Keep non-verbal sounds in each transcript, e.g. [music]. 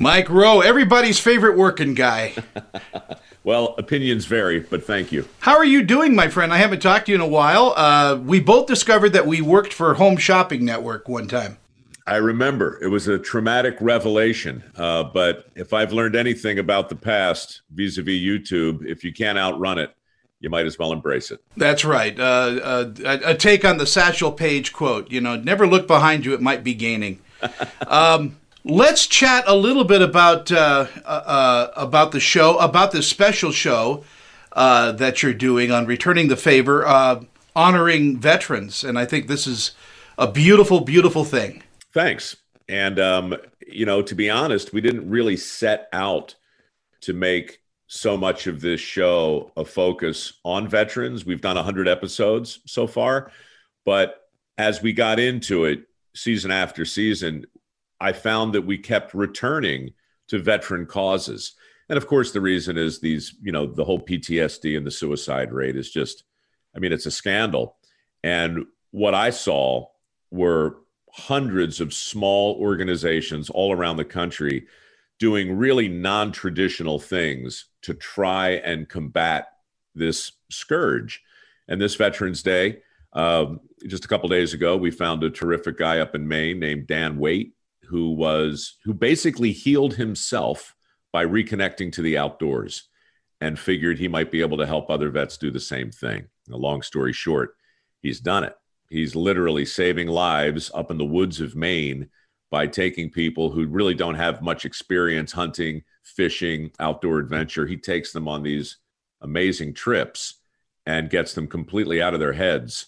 Mike Rowe, everybody's favorite working guy. [laughs] well, opinions vary, but thank you. How are you doing, my friend? I haven't talked to you in a while. Uh, we both discovered that we worked for Home Shopping Network one time. I remember it was a traumatic revelation. Uh, but if I've learned anything about the past vis a vis YouTube, if you can't outrun it, you might as well embrace it. That's right. Uh, uh, a, a, take on the Satchel Paige quote, you know, never look behind you, it might be gaining. [laughs] um, let's chat a little bit about uh, uh, uh, about the show, about this special show that you're doing on returning the favor, honoring veterans, and I think this is a beautiful, beautiful thing. Thanks. And, um, you know, to be honest, we didn't really set out to make so much of this show a focus on veterans. We've done 100 episodes so far. But as we got into it, season after season, I found that we kept returning to veteran causes. And of course, the reason is these, you know, the whole PTSD and the suicide rate is just, I mean, it's a scandal. And what I saw were hundreds of small organizations all around the country doing really non traditional things to try and combat this scourge. And this Veterans Day, um, just a couple days ago, we found a terrific guy up in Maine named Dan Waite, who was who basically healed himself by reconnecting to the outdoors and figured he might be able to help other vets do the same thing. A long story short, he's done it. He's literally saving lives up in the woods of Maine by taking people who really don't have much experience hunting, fishing, outdoor adventure. He takes them on these amazing trips and gets them completely out of their heads.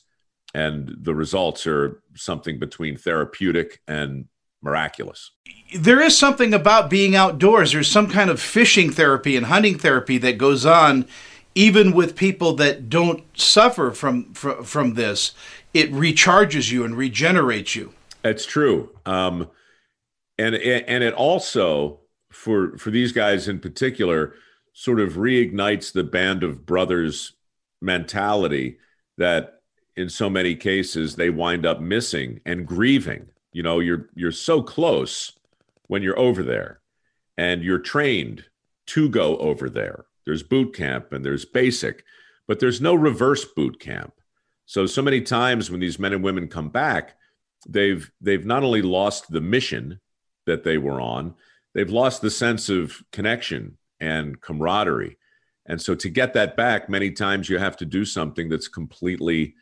And the results are something between therapeutic and miraculous. There is something about being outdoors. There's some kind of fishing therapy and hunting therapy that goes on even with people that don't suffer from from, from this it recharges you and regenerates you. That's true. Um, and and it also for for these guys in particular sort of reignites the band of brothers mentality that in so many cases they wind up missing and grieving. You know, you're you're so close when you're over there and you're trained to go over there. There's boot camp and there's basic, but there's no reverse boot camp. So so many times when these men and women come back, they've they've not only lost the mission that they were on, they've lost the sense of connection and camaraderie. And so to get that back, many times you have to do something that's completely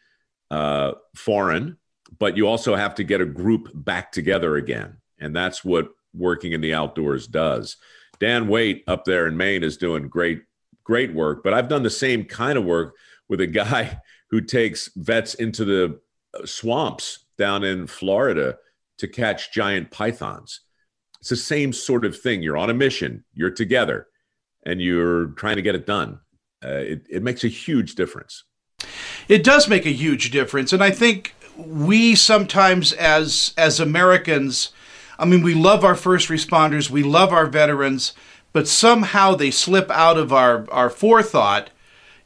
uh, foreign, but you also have to get a group back together again. And that's what working in the outdoors does. Dan Waite up there in Maine is doing great, great work. But I've done the same kind of work with a guy [laughs] who takes vets into the uh, swamps down in Florida to catch giant pythons. It's the same sort of thing. You're on a mission, you're together, and you're trying to get it done. Uh, it, it makes a huge difference. It does make a huge difference. And I think we sometimes, as, as Americans, I mean, we love our first responders, we love our veterans, but somehow they slip out of our, our forethought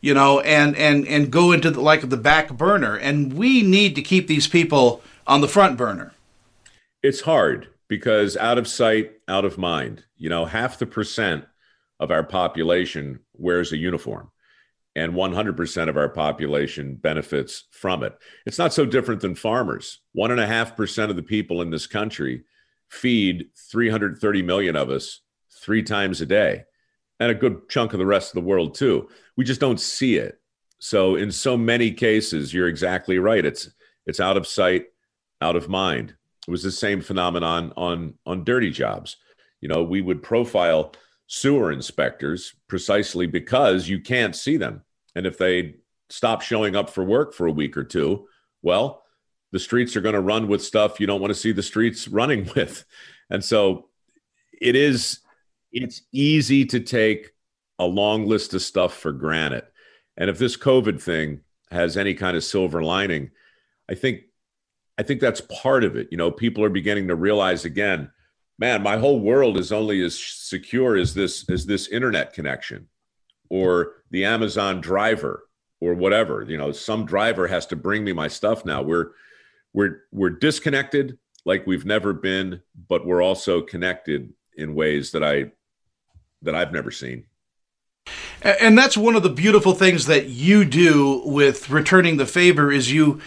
you know, and and and go into the, like the back burner. And we need to keep these people on the front burner. It's hard because out of sight, out of mind. You know, half the percent of our population wears a uniform, and 100% of our population benefits from it. It's not so different than farmers. One and a half percent of the people in this country feed 330 million of us three times a day and a good chunk of the rest of the world too. We just don't see it. So in so many cases, you're exactly right. It's it's out of sight, out of mind. It was the same phenomenon on on dirty jobs. You know, we would profile sewer inspectors precisely because you can't see them. And if they stop showing up for work for a week or two, well, the streets are going to run with stuff you don't want to see the streets [laughs] running with. And so it is it's easy to take a long list of stuff for granted. And if this COVID thing has any kind of silver lining, I think I think that's part of it. You know, people are beginning to realize again, man, my whole world is only as secure as this as this internet connection or the Amazon driver or whatever. You know, some driver has to bring me my stuff now. We're we're we're disconnected like we've never been, but we're also connected in ways that I that I've never seen. And that's one of the beautiful things that you do with returning the favor is you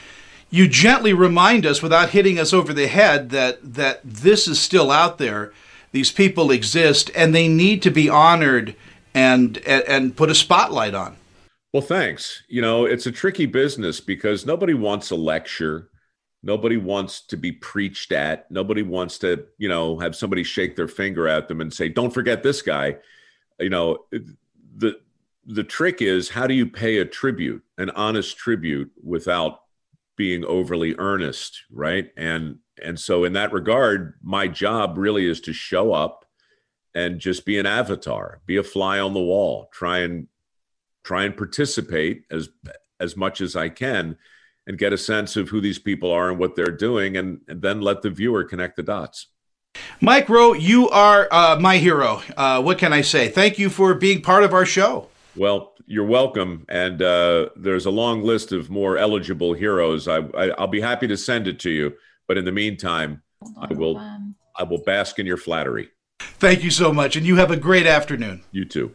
you gently remind us without hitting us over the head that that this is still out there. These people exist and they need to be honored and and, and put a spotlight on. Well, thanks. You know, it's a tricky business because nobody wants a lecture. Nobody wants to be preached at. Nobody wants to, you know, have somebody shake their finger at them and say, "Don't forget this guy." You know, the the trick is how do you pay a tribute, an honest tribute without being overly earnest, right? And and so in that regard, my job really is to show up and just be an avatar, be a fly on the wall, try and try and participate as as much as I can and get a sense of who these people are and what they're doing and, and then let the viewer connect the dots. Mike Rowe, you are uh, my hero. Uh, what can I say? Thank you for being part of our show. Well, you're welcome. And uh, there's a long list of more eligible heroes. I, I, will be happy to send it to you. But in the meantime, I will I will bask in your flattery. Thank you so much, and you have a great afternoon. You too.